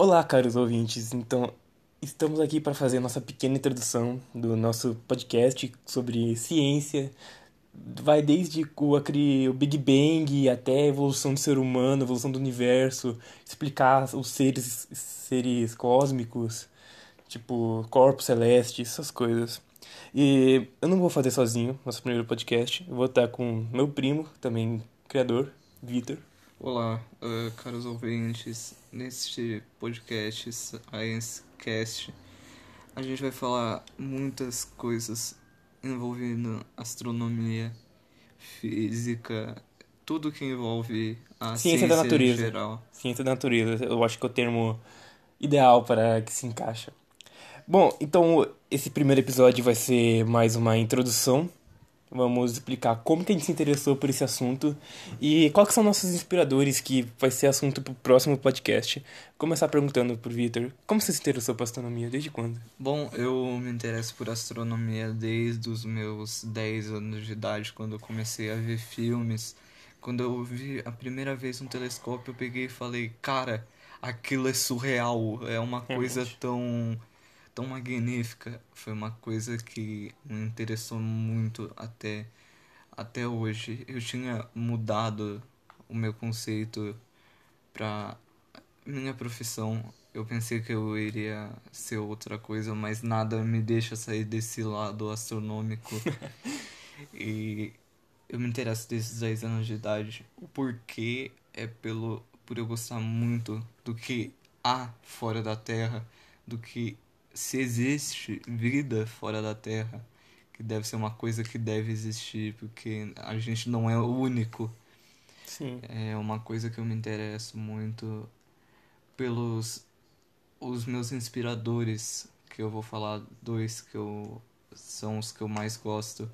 Olá, caros ouvintes. Então, estamos aqui para fazer nossa pequena introdução do nosso podcast sobre ciência. Vai desde o, Big Bang até a evolução do ser humano, evolução do universo, explicar os seres, seres cósmicos, tipo corpos celestes, essas coisas. E eu não vou fazer sozinho nosso primeiro podcast. Eu vou estar com meu primo, também criador, Vitor. Olá, uh, caros ouvintes. Neste podcast Sciencecast, a gente vai falar muitas coisas envolvendo astronomia, física, tudo que envolve a ciência, ciência da natureza. geral. Ciência da natureza, eu acho que é o termo ideal para que se encaixa. Bom, então esse primeiro episódio vai ser mais uma introdução Vamos explicar como que a gente se interessou por esse assunto e quais são nossos inspiradores, que vai ser assunto para o próximo podcast. Começar perguntando pro Vitor, como você se interessou por astronomia, desde quando? Bom, eu me interesso por astronomia desde os meus 10 anos de idade, quando eu comecei a ver filmes. Quando eu vi a primeira vez um telescópio, eu peguei e falei, cara, aquilo é surreal, é uma coisa tão tão magnífica. Foi uma coisa que me interessou muito até, até hoje. Eu tinha mudado o meu conceito para minha profissão. Eu pensei que eu iria ser outra coisa, mas nada me deixa sair desse lado astronômico. e eu me interesso desses 10 anos de idade. O porquê é pelo por eu gostar muito do que há fora da Terra, do que se existe vida fora da Terra, que deve ser uma coisa que deve existir, porque a gente não é o único. Sim. É uma coisa que eu me interesso muito pelos os meus inspiradores, que eu vou falar dois que eu são os que eu mais gosto,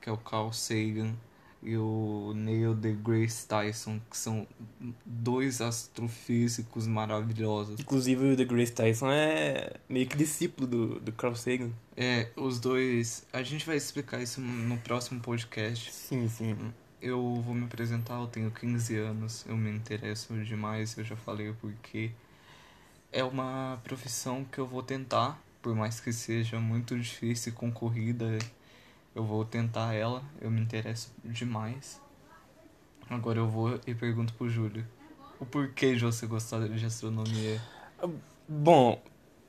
que é o Carl Sagan e o Neil deGrasse Tyson, que são dois astrofísicos maravilhosos. Inclusive o deGrasse Tyson é meio que discípulo do, do Carl Sagan. É, os dois. A gente vai explicar isso no próximo podcast. Sim, sim. Eu vou me apresentar, eu tenho 15 anos, eu me interesso demais, eu já falei o porquê. É uma profissão que eu vou tentar, por mais que seja muito difícil e concorrida eu vou tentar ela, eu me interesso demais. Agora eu vou e pergunto pro Júlio. O porquê de você gostar de astronomia? Bom,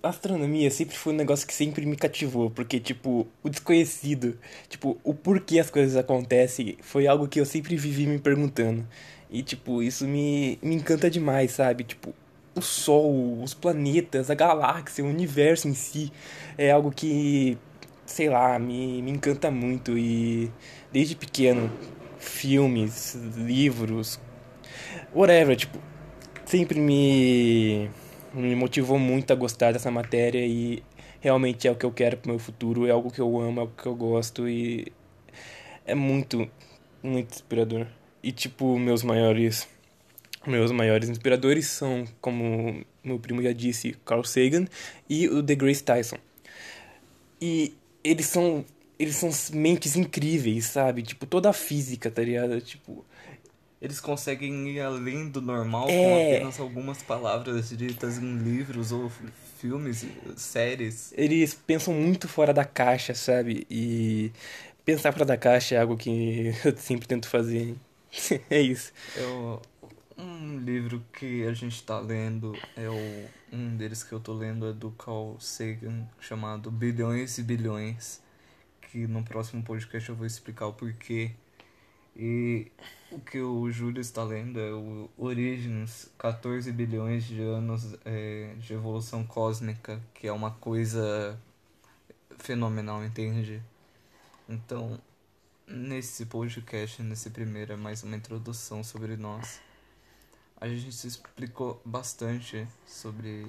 astronomia sempre foi um negócio que sempre me cativou, porque, tipo, o desconhecido, tipo, o porquê as coisas acontecem, foi algo que eu sempre vivi me perguntando. E, tipo, isso me, me encanta demais, sabe? Tipo, o Sol, os planetas, a galáxia, o universo em si, é algo que sei lá, me, me encanta muito e desde pequeno, filmes, livros, whatever, tipo, sempre me, me motivou muito a gostar dessa matéria e realmente é o que eu quero pro meu futuro, é algo que eu amo, é algo que eu gosto e é muito, muito inspirador. E tipo, meus maiores meus maiores inspiradores são, como meu primo já disse, Carl Sagan e o Grace Tyson. E eles são eles são mentes incríveis, sabe? Tipo, toda a física, tá ligado? Tipo, eles conseguem ir além do normal é... com apenas algumas palavras ditas em livros ou filmes, séries. Eles pensam muito fora da caixa, sabe? E pensar fora da caixa é algo que eu sempre tento fazer. é isso. Eu, um livro que a gente tá lendo é o um deles que eu tô lendo é do Carl Sagan chamado Bilhões e Bilhões, que no próximo podcast eu vou explicar o porquê. E o que o Júlio está lendo é o Origins, 14 bilhões de anos é, de evolução cósmica, que é uma coisa fenomenal, entende? Então, nesse podcast, nesse primeiro, é mais uma introdução sobre nós a gente se explicou bastante sobre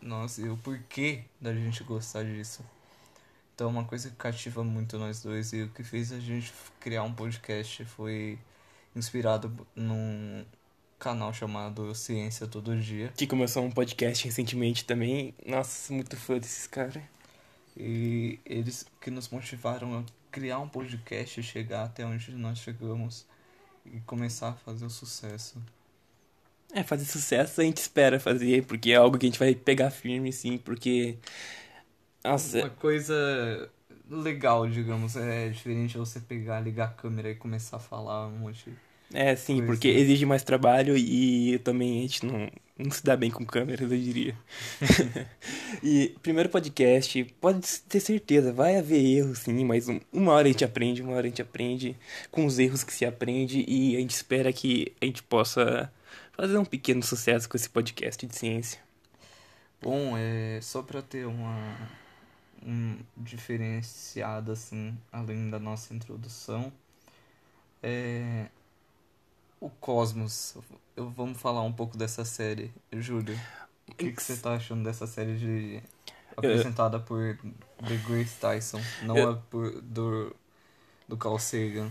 nós e o porquê da gente gostar disso. Então, uma coisa que cativa muito nós dois e o que fez a gente criar um podcast foi inspirado num canal chamado Ciência Todo Dia. Que começou um podcast recentemente também. Nossa, muito fã desses caras. E eles que nos motivaram a criar um podcast e chegar até onde nós chegamos e começar a fazer o sucesso. É, fazer sucesso a gente espera fazer, porque é algo que a gente vai pegar firme, sim, porque. Nossa, Uma coisa legal, digamos, é diferente você pegar, ligar a câmera e começar a falar um monte. é sim, coisa. porque exige mais trabalho e também a gente não, não se dá bem com câmeras, eu diria. e primeiro podcast, pode ter certeza, vai haver erros sim, mas um- uma hora a gente aprende, uma hora a gente aprende com os erros que se aprende e a gente espera que a gente possa fazer um pequeno sucesso com esse podcast de ciência. Bom, é só pra ter uma um diferenciado assim, além da nossa introdução, é o Cosmos. Eu vamos falar um pouco dessa série, Júlio. O que, que você tá achando dessa série de apresentada por The Grace Tyson, não Eu- a por do do Carl Sagan,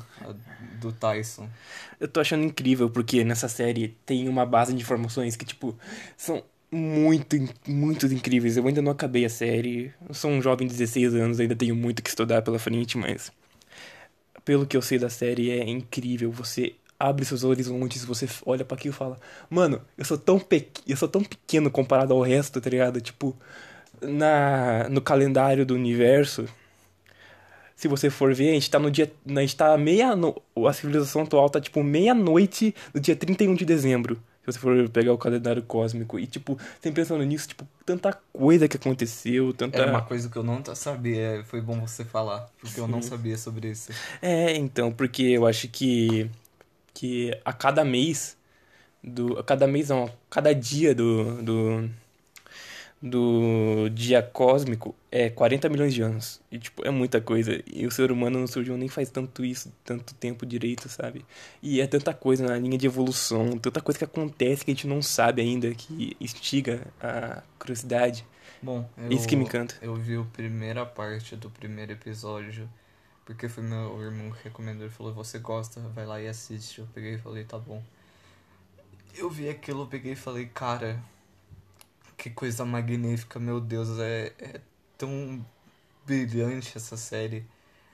do Tyson. Eu tô achando incrível porque nessa série tem uma base de informações que, tipo, são muito, muito incríveis. Eu ainda não acabei a série. Eu sou um jovem de 16 anos, ainda tenho muito que estudar pela frente, mas pelo que eu sei da série é incrível. Você abre seus horizontes, você olha pra aquilo e fala: "Mano, eu sou tão pequ... eu sou tão pequeno comparado ao resto, tá ligado? Tipo, na no calendário do universo, se você for ver, a gente tá no dia. A gente tá meia. No, a civilização atual tá tipo meia-noite do dia 31 de dezembro. Se você for pegar o calendário cósmico. E, tipo, sempre pensando nisso, tipo, tanta coisa que aconteceu, tanta. Era uma coisa que eu não sabia, foi bom você falar, porque eu não Sim. sabia sobre isso. É, então, porque eu acho que. Que a cada mês. Do, a cada mês não, a cada dia do, do. Do dia cósmico é 40 milhões de anos. E, tipo, é muita coisa. E o ser humano não surgiu nem faz tanto isso, tanto tempo direito, sabe? E é tanta coisa na linha de evolução, tanta coisa que acontece que a gente não sabe ainda, que instiga a curiosidade. Bom, eu, Isso que me encanta. Eu vi a primeira parte do primeiro episódio, porque foi meu irmão que recomendou. Ele falou: Você gosta, vai lá e assiste. Eu peguei e falei: Tá bom. Eu vi aquilo, eu peguei e falei: Cara, que coisa magnífica, meu Deus, é, é tão brilhante essa série.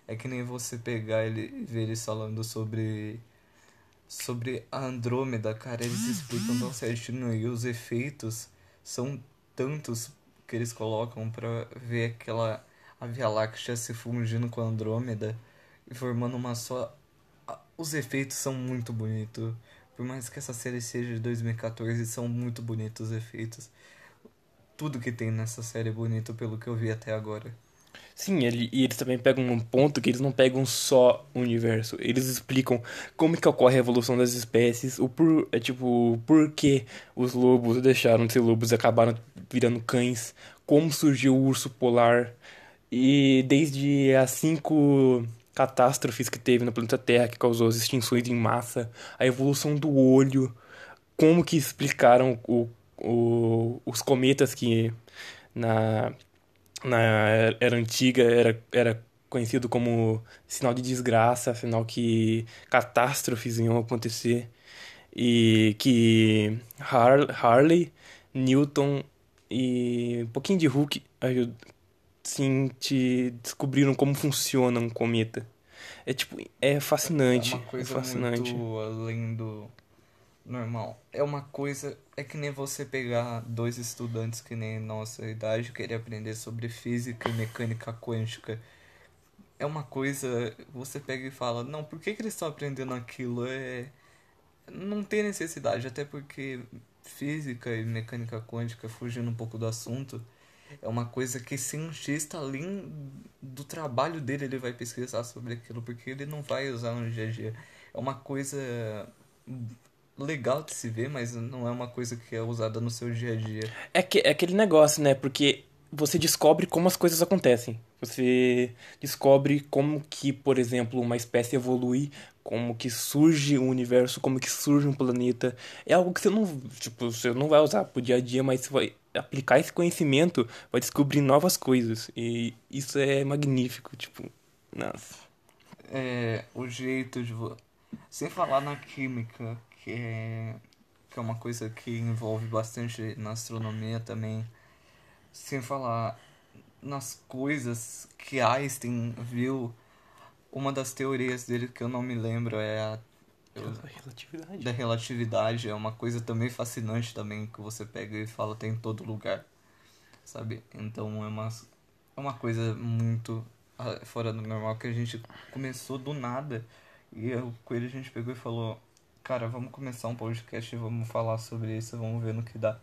É que nem você pegar ele e ver eles falando sobre. Sobre a Andrômeda, cara, eles explicam tão certinho e os efeitos são tantos que eles colocam pra ver aquela a Via Láctea se fundindo com a Andrômeda e formando uma só. Os efeitos são muito bonitos. Por mais que essa série seja de 2014, são muito bonitos os efeitos. Tudo que tem nessa série é bonito pelo que eu vi até agora. Sim, ele, e eles também pegam um ponto que eles não pegam só o universo. Eles explicam como que ocorre a evolução das espécies, o por, é tipo, por que os lobos deixaram de ser lobos e acabaram virando cães, como surgiu o urso polar, e desde as cinco catástrofes que teve no planeta Terra que causou as extinções em massa, a evolução do olho, como que explicaram o, o, os cometas que na na era antiga era, era conhecido como sinal de desgraça, sinal que catástrofes iam acontecer e que Har Harley, Newton e um pouquinho de ajud- sim te descobriram como funciona um cometa. É tipo, é fascinante, É uma é coisa fascinante. muito além do normal. É uma coisa. É que nem você pegar dois estudantes que nem nossa idade querer aprender sobre física e mecânica quântica. É uma coisa. Você pega e fala, não, por que, que eles estão aprendendo aquilo? É. Não tem necessidade, até porque física e mecânica quântica, fugindo um pouco do assunto, é uma coisa que cientista, além do trabalho dele, ele vai pesquisar sobre aquilo, porque ele não vai usar no dia a dia. É uma coisa legal de se ver, mas não é uma coisa que é usada no seu dia a dia. É, que, é aquele negócio, né? Porque você descobre como as coisas acontecem. Você descobre como que, por exemplo, uma espécie evolui, como que surge o universo, como que surge um planeta. É algo que você não, tipo, você não vai usar pro dia a dia, mas você vai aplicar esse conhecimento, vai descobrir novas coisas. E isso é magnífico, tipo, nossa. É, o jeito de. Sem falar na química, que é, que é uma coisa que envolve bastante na astronomia também. Sem falar nas coisas que Einstein viu. Uma das teorias dele que eu não me lembro é a Eu- Relatividade. da relatividade é uma coisa também fascinante também que você pega e fala tem em todo lugar, sabe? Então é uma, é uma coisa muito ah, fora do normal que a gente começou do nada e eu, com ele a gente pegou e falou, cara, vamos começar um podcast e vamos falar sobre isso, vamos ver no que dá.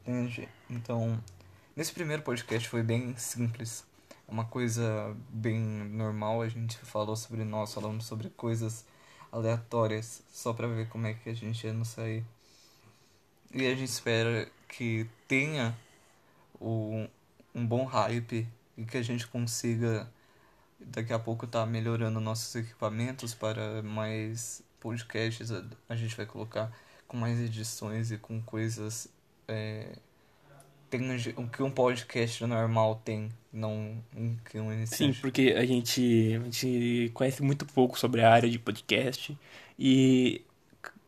Entende? Então, nesse primeiro podcast foi bem simples. É uma coisa bem normal, a gente falou sobre nós, falamos sobre coisas aleatórias, só pra ver como é que a gente ia nos sair. E a gente espera que tenha o, um bom hype e que a gente consiga daqui a pouco tá melhorando nossos equipamentos para mais podcasts. A, a gente vai colocar com mais edições e com coisas é, o que um podcast normal tem, não um que um Sim, iniciante. porque a gente, a gente conhece muito pouco sobre a área de podcast e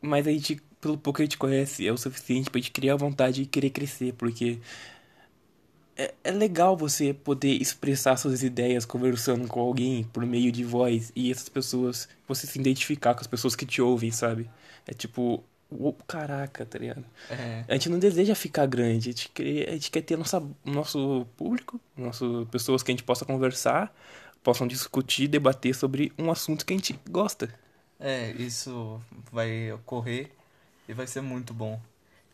mas a gente, pelo pouco que a gente conhece, é o suficiente pra gente criar vontade e querer crescer, porque é, é legal você poder expressar suas ideias conversando com alguém por meio de voz e essas pessoas, você se identificar com as pessoas que te ouvem, sabe? É tipo, uou, caraca, tá ligado? É, A gente não deseja ficar grande, a gente quer, a gente quer ter nossa, nosso público, nosso, pessoas que a gente possa conversar, possam discutir, debater sobre um assunto que a gente gosta. é, isso vai ocorrer e vai ser muito bom.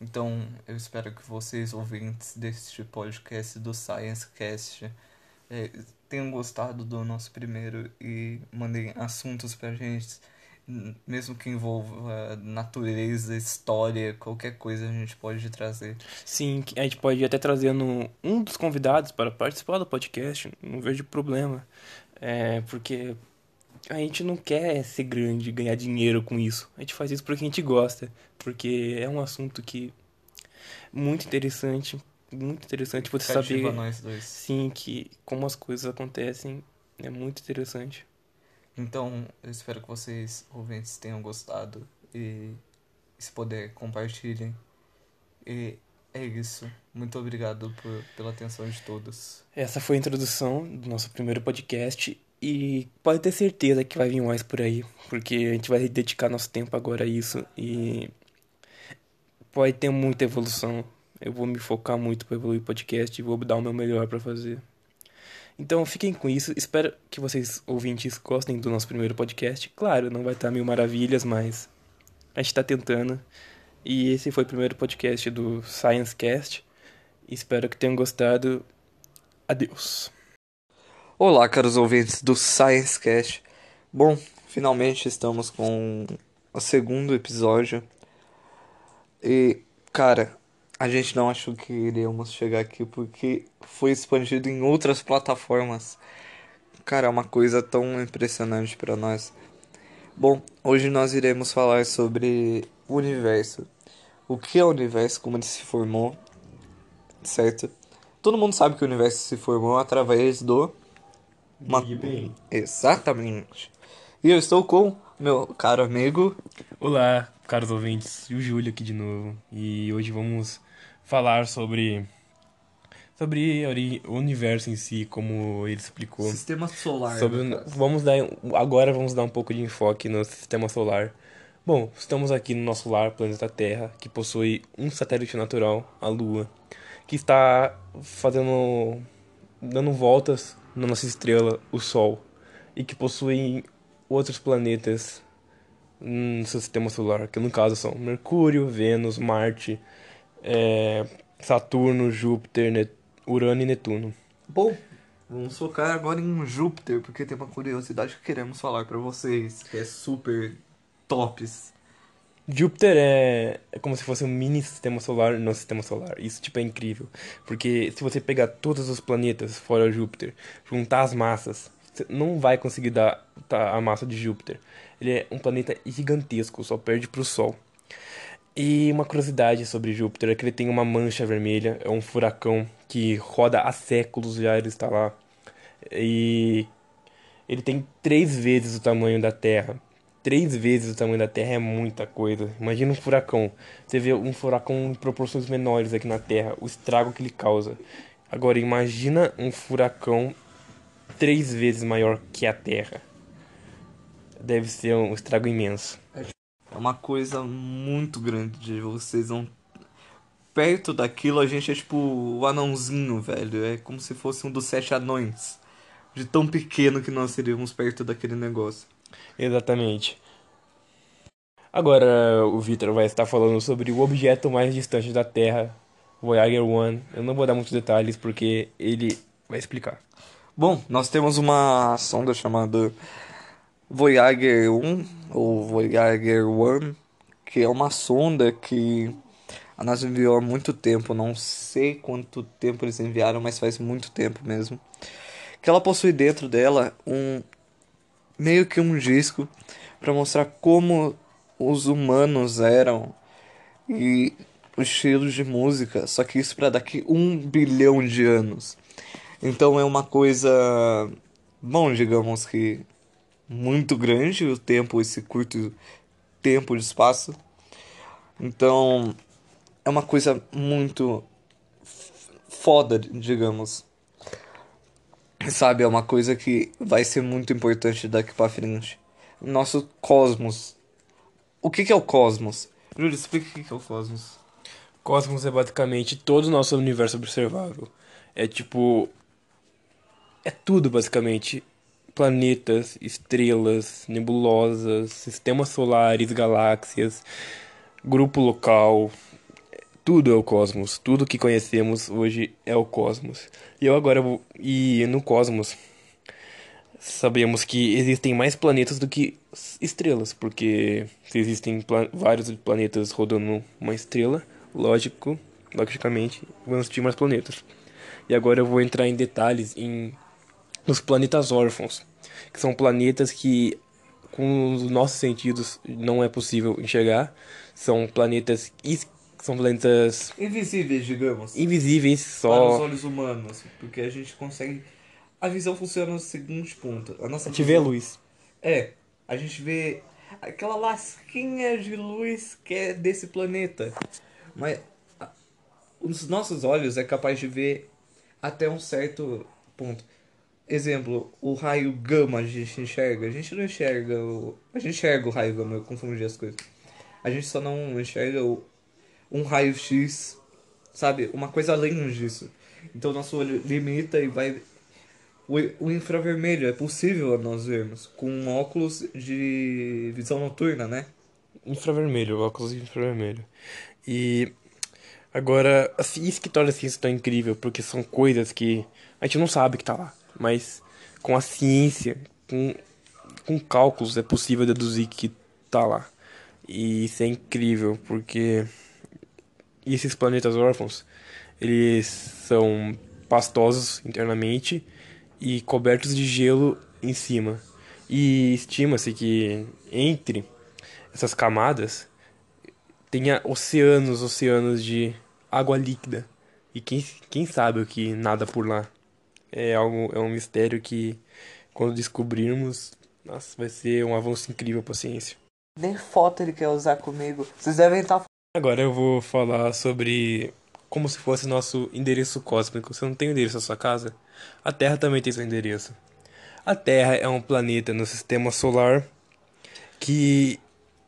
Então, eu espero que vocês, ouvintes deste podcast do ScienceCast, é, tenham gostado do nosso primeiro e mandem assuntos pra gente, mesmo que envolva natureza, história, qualquer coisa a gente pode trazer. Sim, a gente pode ir até trazendo um dos convidados para participar do podcast, não vejo problema. É, porque a gente não quer ser grande, ganhar dinheiro com isso. A gente faz isso porque a gente gosta, porque é um assunto que muito interessante, muito interessante você Cativa saber, nós dois. sim, que como as coisas acontecem, é muito interessante. Então, eu espero que vocês, ouvintes, tenham gostado e, se puder, compartilhem. E é isso. Muito obrigado por, pela atenção de todos. Essa foi a introdução do nosso primeiro podcast e pode ter certeza que vai vir mais por aí, porque a gente vai dedicar nosso tempo agora a isso e pode ter muita evolução. Eu vou me focar muito para evoluir o podcast e vou dar o meu melhor para fazer. Então fiquem com isso. Espero que vocês ouvintes gostem do nosso primeiro podcast. Claro, não vai estar mil maravilhas, mas a gente está tentando. E esse foi o primeiro podcast do ScienceCast. Espero que tenham gostado. Adeus. Olá, caros ouvintes do ScienceCast. Bom, finalmente estamos com o segundo episódio. E, cara, a gente não achou que iríamos chegar aqui porque foi expandido em outras plataformas. Cara, é uma coisa tão impressionante para nós. Bom, hoje nós iremos falar sobre o universo. O que é o universo, como ele se formou, certo? Todo mundo sabe que o universo se formou através do uma-. Exatamente. E eu estou com meu caro amigo. Olá, caros ouvintes, e o Júlio aqui de novo. E hoje vamos falar sobre sobre o universo em si, como ele explicou. Sistema solar. Sobre, vamos dar agora vamos dar um pouco de enfoque no sistema solar. Bom, estamos aqui no nosso lar, planeta Terra, que possui um satélite natural, a Lua, que está fazendo dando voltas na nossa estrela, o Sol, e que possui outros planetas no seu sistema solar, que no caso são Mercúrio, Vênus, Marte, é, Saturno, Júpiter, Net- Urano e Netuno. Bom, vamos focar agora em Júpiter, porque tem uma curiosidade que queremos falar pra vocês, que é super tops. Júpiter é, é como se fosse um mini sistema solar no sistema solar. Isso, tipo, é incrível. Porque se você pegar todos os planetas fora Júpiter, juntar as massas, você não vai conseguir dar tá, a massa de Júpiter. Ele é um planeta gigantesco, só perde pro Sol. E uma curiosidade sobre Júpiter é que ele tem uma mancha vermelha, é um furacão que roda há séculos já, ele está lá. E ele tem três vezes o tamanho da Terra. Três vezes o tamanho da Terra é muita coisa. Imagina um furacão. Você vê um furacão em proporções menores aqui na Terra, o estrago que ele causa. Agora imagina um furacão três vezes maior que a Terra. Deve ser um estrago imenso. uma coisa muito grande. Vocês não. Perto daquilo a gente é tipo o anãozinho, velho. É como se fosse um dos sete anões. De tão pequeno que nós seríamos perto daquele negócio. Exatamente. Agora o Victor vai estar falando sobre o objeto mais distante da Terra, Voyager 1. Eu não vou dar muitos detalhes porque ele vai explicar. Bom, nós temos uma sonda chamada Voyager 1 ou Voyager 1, que é uma sonda que a NASA enviou há muito tempo, não sei quanto tempo eles enviaram, mas faz muito tempo mesmo. Que ela possui dentro dela um meio que um disco para mostrar como os humanos eram e os estilos de música, só que isso para daqui um bilhão de anos. Então é uma coisa, bom, digamos que muito grande o tempo, esse curto tempo de espaço. Então é uma coisa muito foda, digamos. Sabe, é uma coisa que vai ser muito importante daqui para frente. Nosso cosmos o que, que é o cosmos? Júlio, explica o que, que é o cosmos. Cosmos é basicamente todo o nosso universo observável. É tipo. É tudo basicamente. Planetas, estrelas, nebulosas, sistemas solares, galáxias, grupo local. Tudo é o cosmos. Tudo que conhecemos hoje é o cosmos. E eu agora vou. E no cosmos sabemos que existem mais planetas do que estrelas, porque se existem vários planetas rodando uma estrela, lógico, logicamente, vamos ter mais planetas. E agora eu vou entrar em detalhes em nos planetas órfãos, que são planetas que com os nossos sentidos não é possível enxergar, são planetas são planetas invisíveis, digamos. Invisíveis só para os olhos humanos, porque a gente consegue a visão funciona no seguinte ponto. A nossa a gente visão... vê a luz. É, a gente vê aquela lasquinha de luz que é desse planeta. Mas os nossos olhos é capaz de ver até um certo ponto. Exemplo, o raio gama a gente enxerga. A gente não enxerga o. A gente enxerga o raio gama, eu confundi as coisas. A gente só não enxerga o... um raio X, sabe? Uma coisa além disso. Então nosso olho limita e vai o, infravermelho é possível nós vermos com óculos de visão noturna, né? Infravermelho, óculos infravermelho. E agora, assim, isso que torna a ciência tão incrível, porque são coisas que a gente não sabe que tá lá, mas com a ciência, com, com cálculos é possível deduzir que tá lá. E isso é incrível, porque esses planetas órfãos, eles são pastosos internamente e cobertos de gelo em cima. E estima-se que entre essas camadas tenha oceanos, oceanos de água líquida. E quem, quem sabe o que nada por lá. É algo é um mistério que quando descobrirmos, nossa, vai ser um avanço incrível para a ciência. Nem foto ele quer usar comigo. Vocês devem estar Agora eu vou falar sobre como se fosse nosso endereço cósmico. Você não tem o endereço da sua casa? A Terra também tem seu endereço. A Terra é um planeta no sistema solar que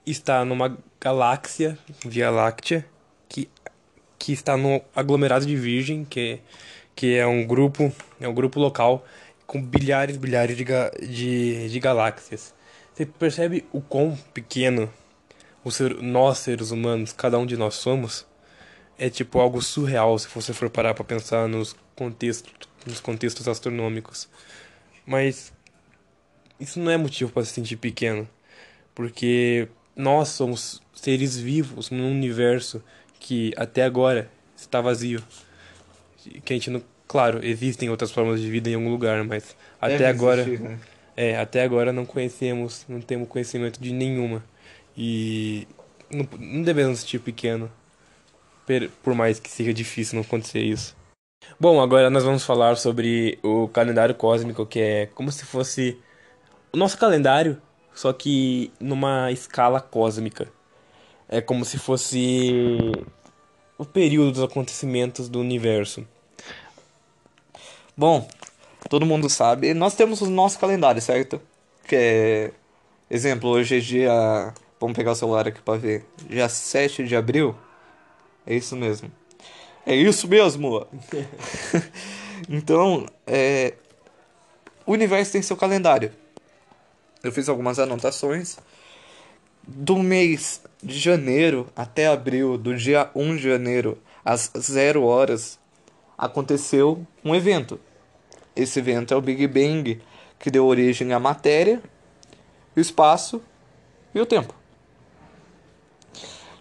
está numa galáxia, Via Láctea, que, que está no aglomerado de Virgem, que, que é um grupo, é um grupo local com bilhares, bilhares de, de, de galáxias. Você percebe o quão pequeno o ser, nós seres humanos, cada um de nós somos? é tipo algo surreal se você for parar para pensar nos contextos, nos contextos astronômicos. Mas isso não é motivo para se sentir pequeno, porque nós somos seres vivos num universo que até agora está vazio. Que a gente não, claro, existem outras formas de vida em algum lugar, mas Deve até agora existir, né? é, até agora não conhecemos, não temos conhecimento de nenhuma. E não, não devemos sentir pequeno por mais que seja difícil não acontecer isso. Bom, agora nós vamos falar sobre o calendário cósmico, que é como se fosse o nosso calendário, só que numa escala cósmica. É como se fosse o período dos acontecimentos do universo. Bom, todo mundo sabe, nós temos o nosso calendário, certo? Que é exemplo, hoje é dia Vamos pegar o celular aqui pra ver. Dia 7 de abril? É isso mesmo. É isso mesmo! então, é... o universo tem seu calendário. Eu fiz algumas anotações. Do mês de janeiro até abril, do dia 1 de janeiro às 0 horas, aconteceu um evento. Esse evento é o Big Bang, que deu origem à matéria, o espaço e o tempo.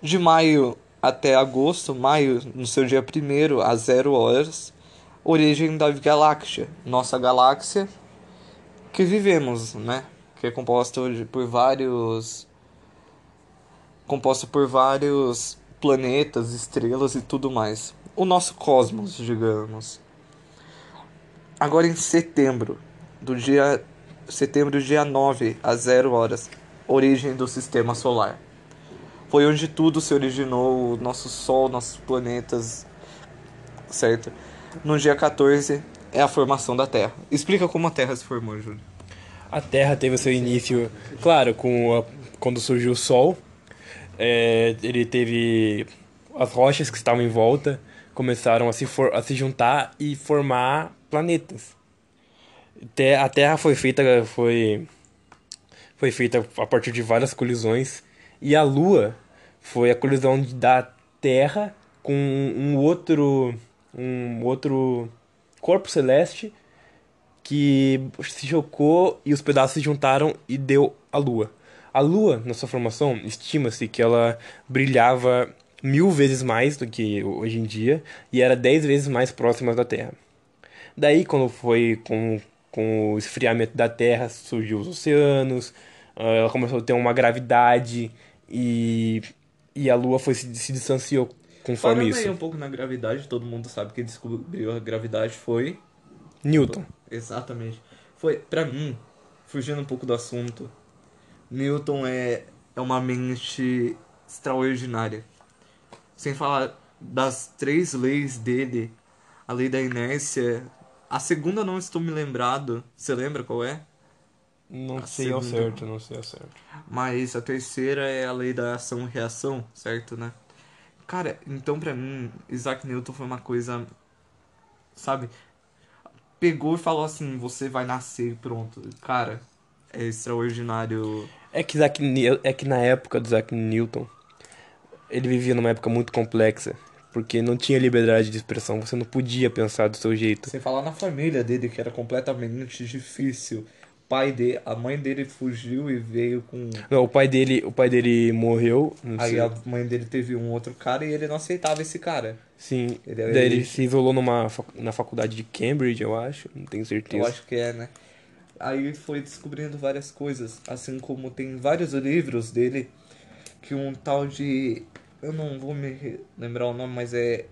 De maio até agosto, maio, no seu dia 1 às 0 horas, origem da galáxia, nossa galáxia que vivemos, né? Que é composta por vários composta por vários planetas, estrelas e tudo mais. O nosso cosmos, digamos. Agora em setembro, do dia setembro dia 9 às 0 horas, origem do sistema solar. Foi onde tudo se originou, o nosso sol, nossos planetas, certo? No dia 14 é a formação da Terra. Explica como a Terra se formou, Júlio. A Terra teve seu início, claro, com a, quando surgiu o Sol. É, ele teve as rochas que estavam em volta começaram a se, for, a se juntar e formar planetas. A Terra foi feita foi foi feita a partir de várias colisões e a Lua foi a colisão da Terra com um outro um outro corpo celeste que se chocou e os pedaços se juntaram e deu a Lua. A Lua, na sua formação, estima-se que ela brilhava mil vezes mais do que hoje em dia e era dez vezes mais próxima da Terra. Daí, quando foi com, com o esfriamento da Terra, surgiu os oceanos, ah, ela começou a ter uma gravidade e, e a Lua foi se, se distanciou conforme Falando isso. aí um pouco na gravidade, todo mundo sabe que descobriu a gravidade foi Newton. Exatamente. Foi, para mim, fugindo um pouco do assunto, Newton é, é uma mente extraordinária. Sem falar das três leis dele, a lei da inércia. A segunda não estou me lembrado. Você lembra qual é? Não A sei ao certo, não sei ao certo. Mas a terceira é a lei da ação e reação, certo, né? Cara, então pra mim, Isaac Newton foi uma coisa. Sabe? Pegou e falou assim: você vai nascer, pronto. Cara, é extraordinário. É que, Isaac, é que na época do Isaac Newton, ele vivia numa época muito complexa, porque não tinha liberdade de expressão, você não podia pensar do seu jeito. Sem falar na família dele, que era completamente difícil. Pai dele, a mãe dele fugiu e veio com. Não, o pai dele, o pai dele morreu, Aí sei. a mãe dele teve um outro cara e ele não aceitava esse cara. Sim, Ele- é daí ele ele- se isolou numa, na faculdade de Cambridge, eu acho, não tenho certeza. Eu acho que é, né? Aí foi descobrindo várias coisas, assim como tem vários livros dele que um tal de eu não vou me lembrar o nome, mas é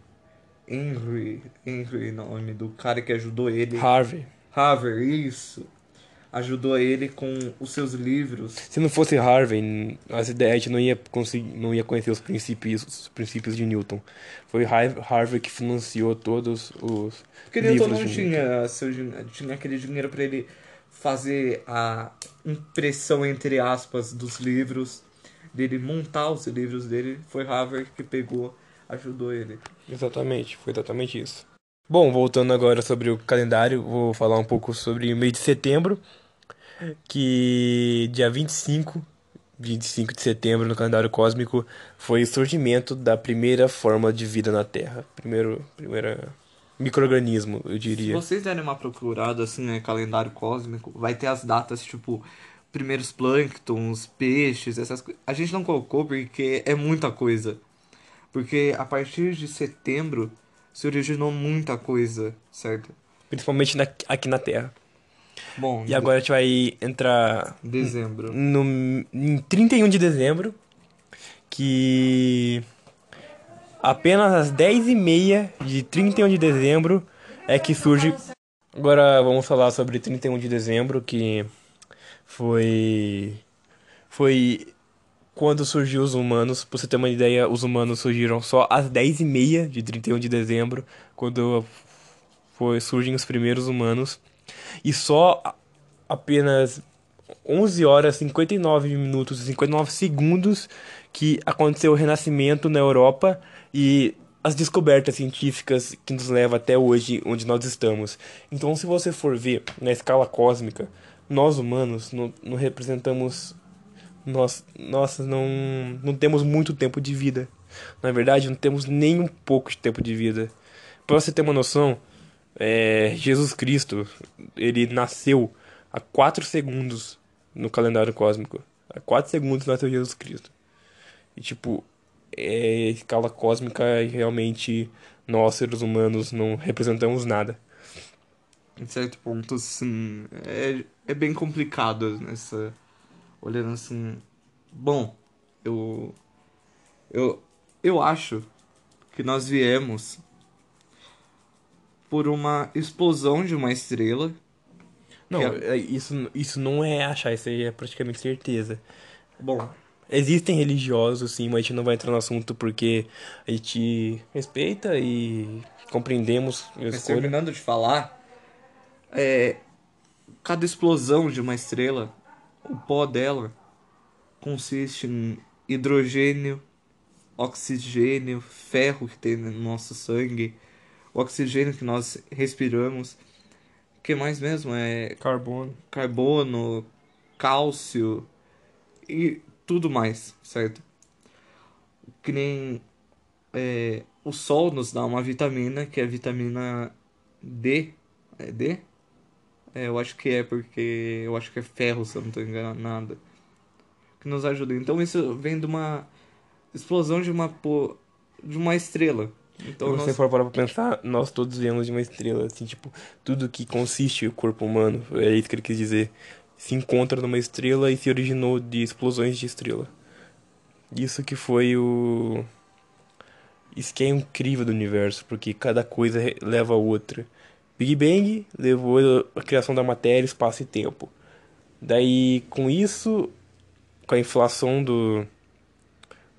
Henry, Henry, nome do cara que ajudou ele. Harvey. Harvey, isso. Ajudou ele com os seus livros. Se não fosse Harvey, as ideias a gente não ia conseguir, não ia conhecer os princípios, os princípios de Newton. Foi Har- Harvey que financiou todos os Porque Newton livros não de tinha, seu, tinha aquele dinheiro para ele fazer a impressão, entre aspas, dos livros, dele montar os livros dele. Foi Harvard que pegou, ajudou ele. Exatamente, foi exatamente isso. Bom, voltando agora sobre o calendário, vou falar um pouco sobre o mês de setembro, que dia 25, 25 de setembro no calendário cósmico foi o surgimento da primeira forma de vida na Terra, primeiro, primeira microorganismo, eu Se diria. vocês derem uma procurada assim, né, calendário cósmico, vai ter as datas tipo primeiros plânctons, peixes, essas coisas. A gente não colocou porque é muita coisa. Porque a partir de setembro se originou muita coisa, certo? Principalmente na- aqui na Terra. Bom, E agora a gente vai entrar dezembro. no, em 31 de dezembro, que apenas às 10h30 de 31 de dezembro é que surge. Agora vamos falar sobre 31 de dezembro, que foi. Foi quando surgiu os humanos. Pra você ter uma ideia, os humanos surgiram só às 10h30 de 31 de dezembro, quando foi, surgem os primeiros humanos. E só apenas 11 horas 59 minutos e 59 segundos que aconteceu o renascimento na Europa e as descobertas científicas que nos levam até hoje onde nós estamos. Então, se você for ver na escala cósmica, nós humanos não, não representamos nós, nós não, não temos muito tempo de vida. Na verdade, não temos nem um pouco de tempo de vida. Para você ter uma noção, é, Jesus Cristo, ele nasceu há 4 segundos no calendário cósmico. Há 4 segundos nasceu Jesus Cristo. E tipo, é, escala cósmica realmente nós seres humanos não representamos nada. Em certo ponto, assim, é, é bem complicado nessa. Olhando assim. Bom, eu. Eu, eu acho que nós viemos por uma explosão de uma estrela. Não, Que é- isso, isso não é achar, isso aí é praticamente certeza. Bom, Existem religiosos, sim, mas a gente não vai entrar no assunto porque a gente respeita e compreendemos mas terminando de falar, é, cada explosão de uma estrela, o pó dela consiste em hidrogênio, oxigênio, ferro que tem no nosso sangue, o oxigênio que nós respiramos. O que mais mesmo? É Carbono. carbono, cálcio e tudo mais, certo? Que nem é, o sol nos dá uma vitamina, que é a vitamina D. É D? É, eu acho que é, porque eu acho que é ferro, se eu não estou enganado. Que nos ajuda. Então isso vem de uma explosão de uma, po- de uma estrela. Então Se você nós- for parar pra pensar, nós todos viemos de uma estrela, assim, tipo, tudo que consiste o corpo humano, é isso que ele quis dizer, se encontra numa estrela e se originou de explosões de estrela. Isso que foi o. Isso que é incrível do universo, porque cada coisa leva a outra. Big Bang levou a criação da matéria, espaço e tempo. Daí, com isso, com a inflação do,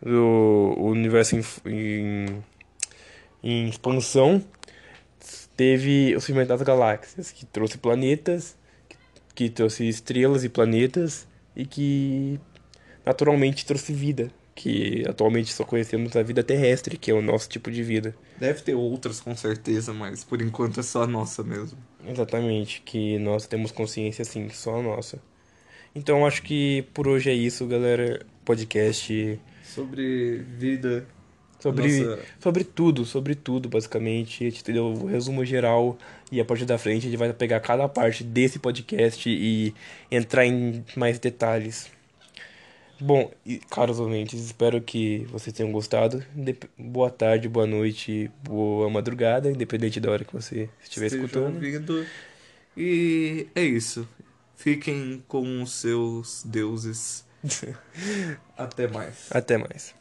do universo em, em em expansão, teve o surgimento das galáxias, que trouxe planetas, que, que trouxe estrelas e planetas, e que naturalmente trouxe vida, que atualmente só conhecemos a vida terrestre, que é o nosso tipo de vida. Deve ter outras com certeza, mas por enquanto é só a nossa mesmo. Exatamente, que nós temos consciência assim, só a nossa. Então acho que por hoje é isso, galera. Podcast Sobre vida. Sobre, Nossa. sobre tudo, sobre tudo, basicamente. A gente deu o resumo geral e a partir da frente a gente vai pegar cada parte desse podcast e entrar em mais detalhes. Bom, e, caros ouvintes, espero que vocês tenham gostado. Dep- Boa tarde, boa noite, boa madrugada, independente da hora que você estiver esteja escutando. ouvindo. E é isso. Fiquem com os seus deuses. Até mais. Até mais.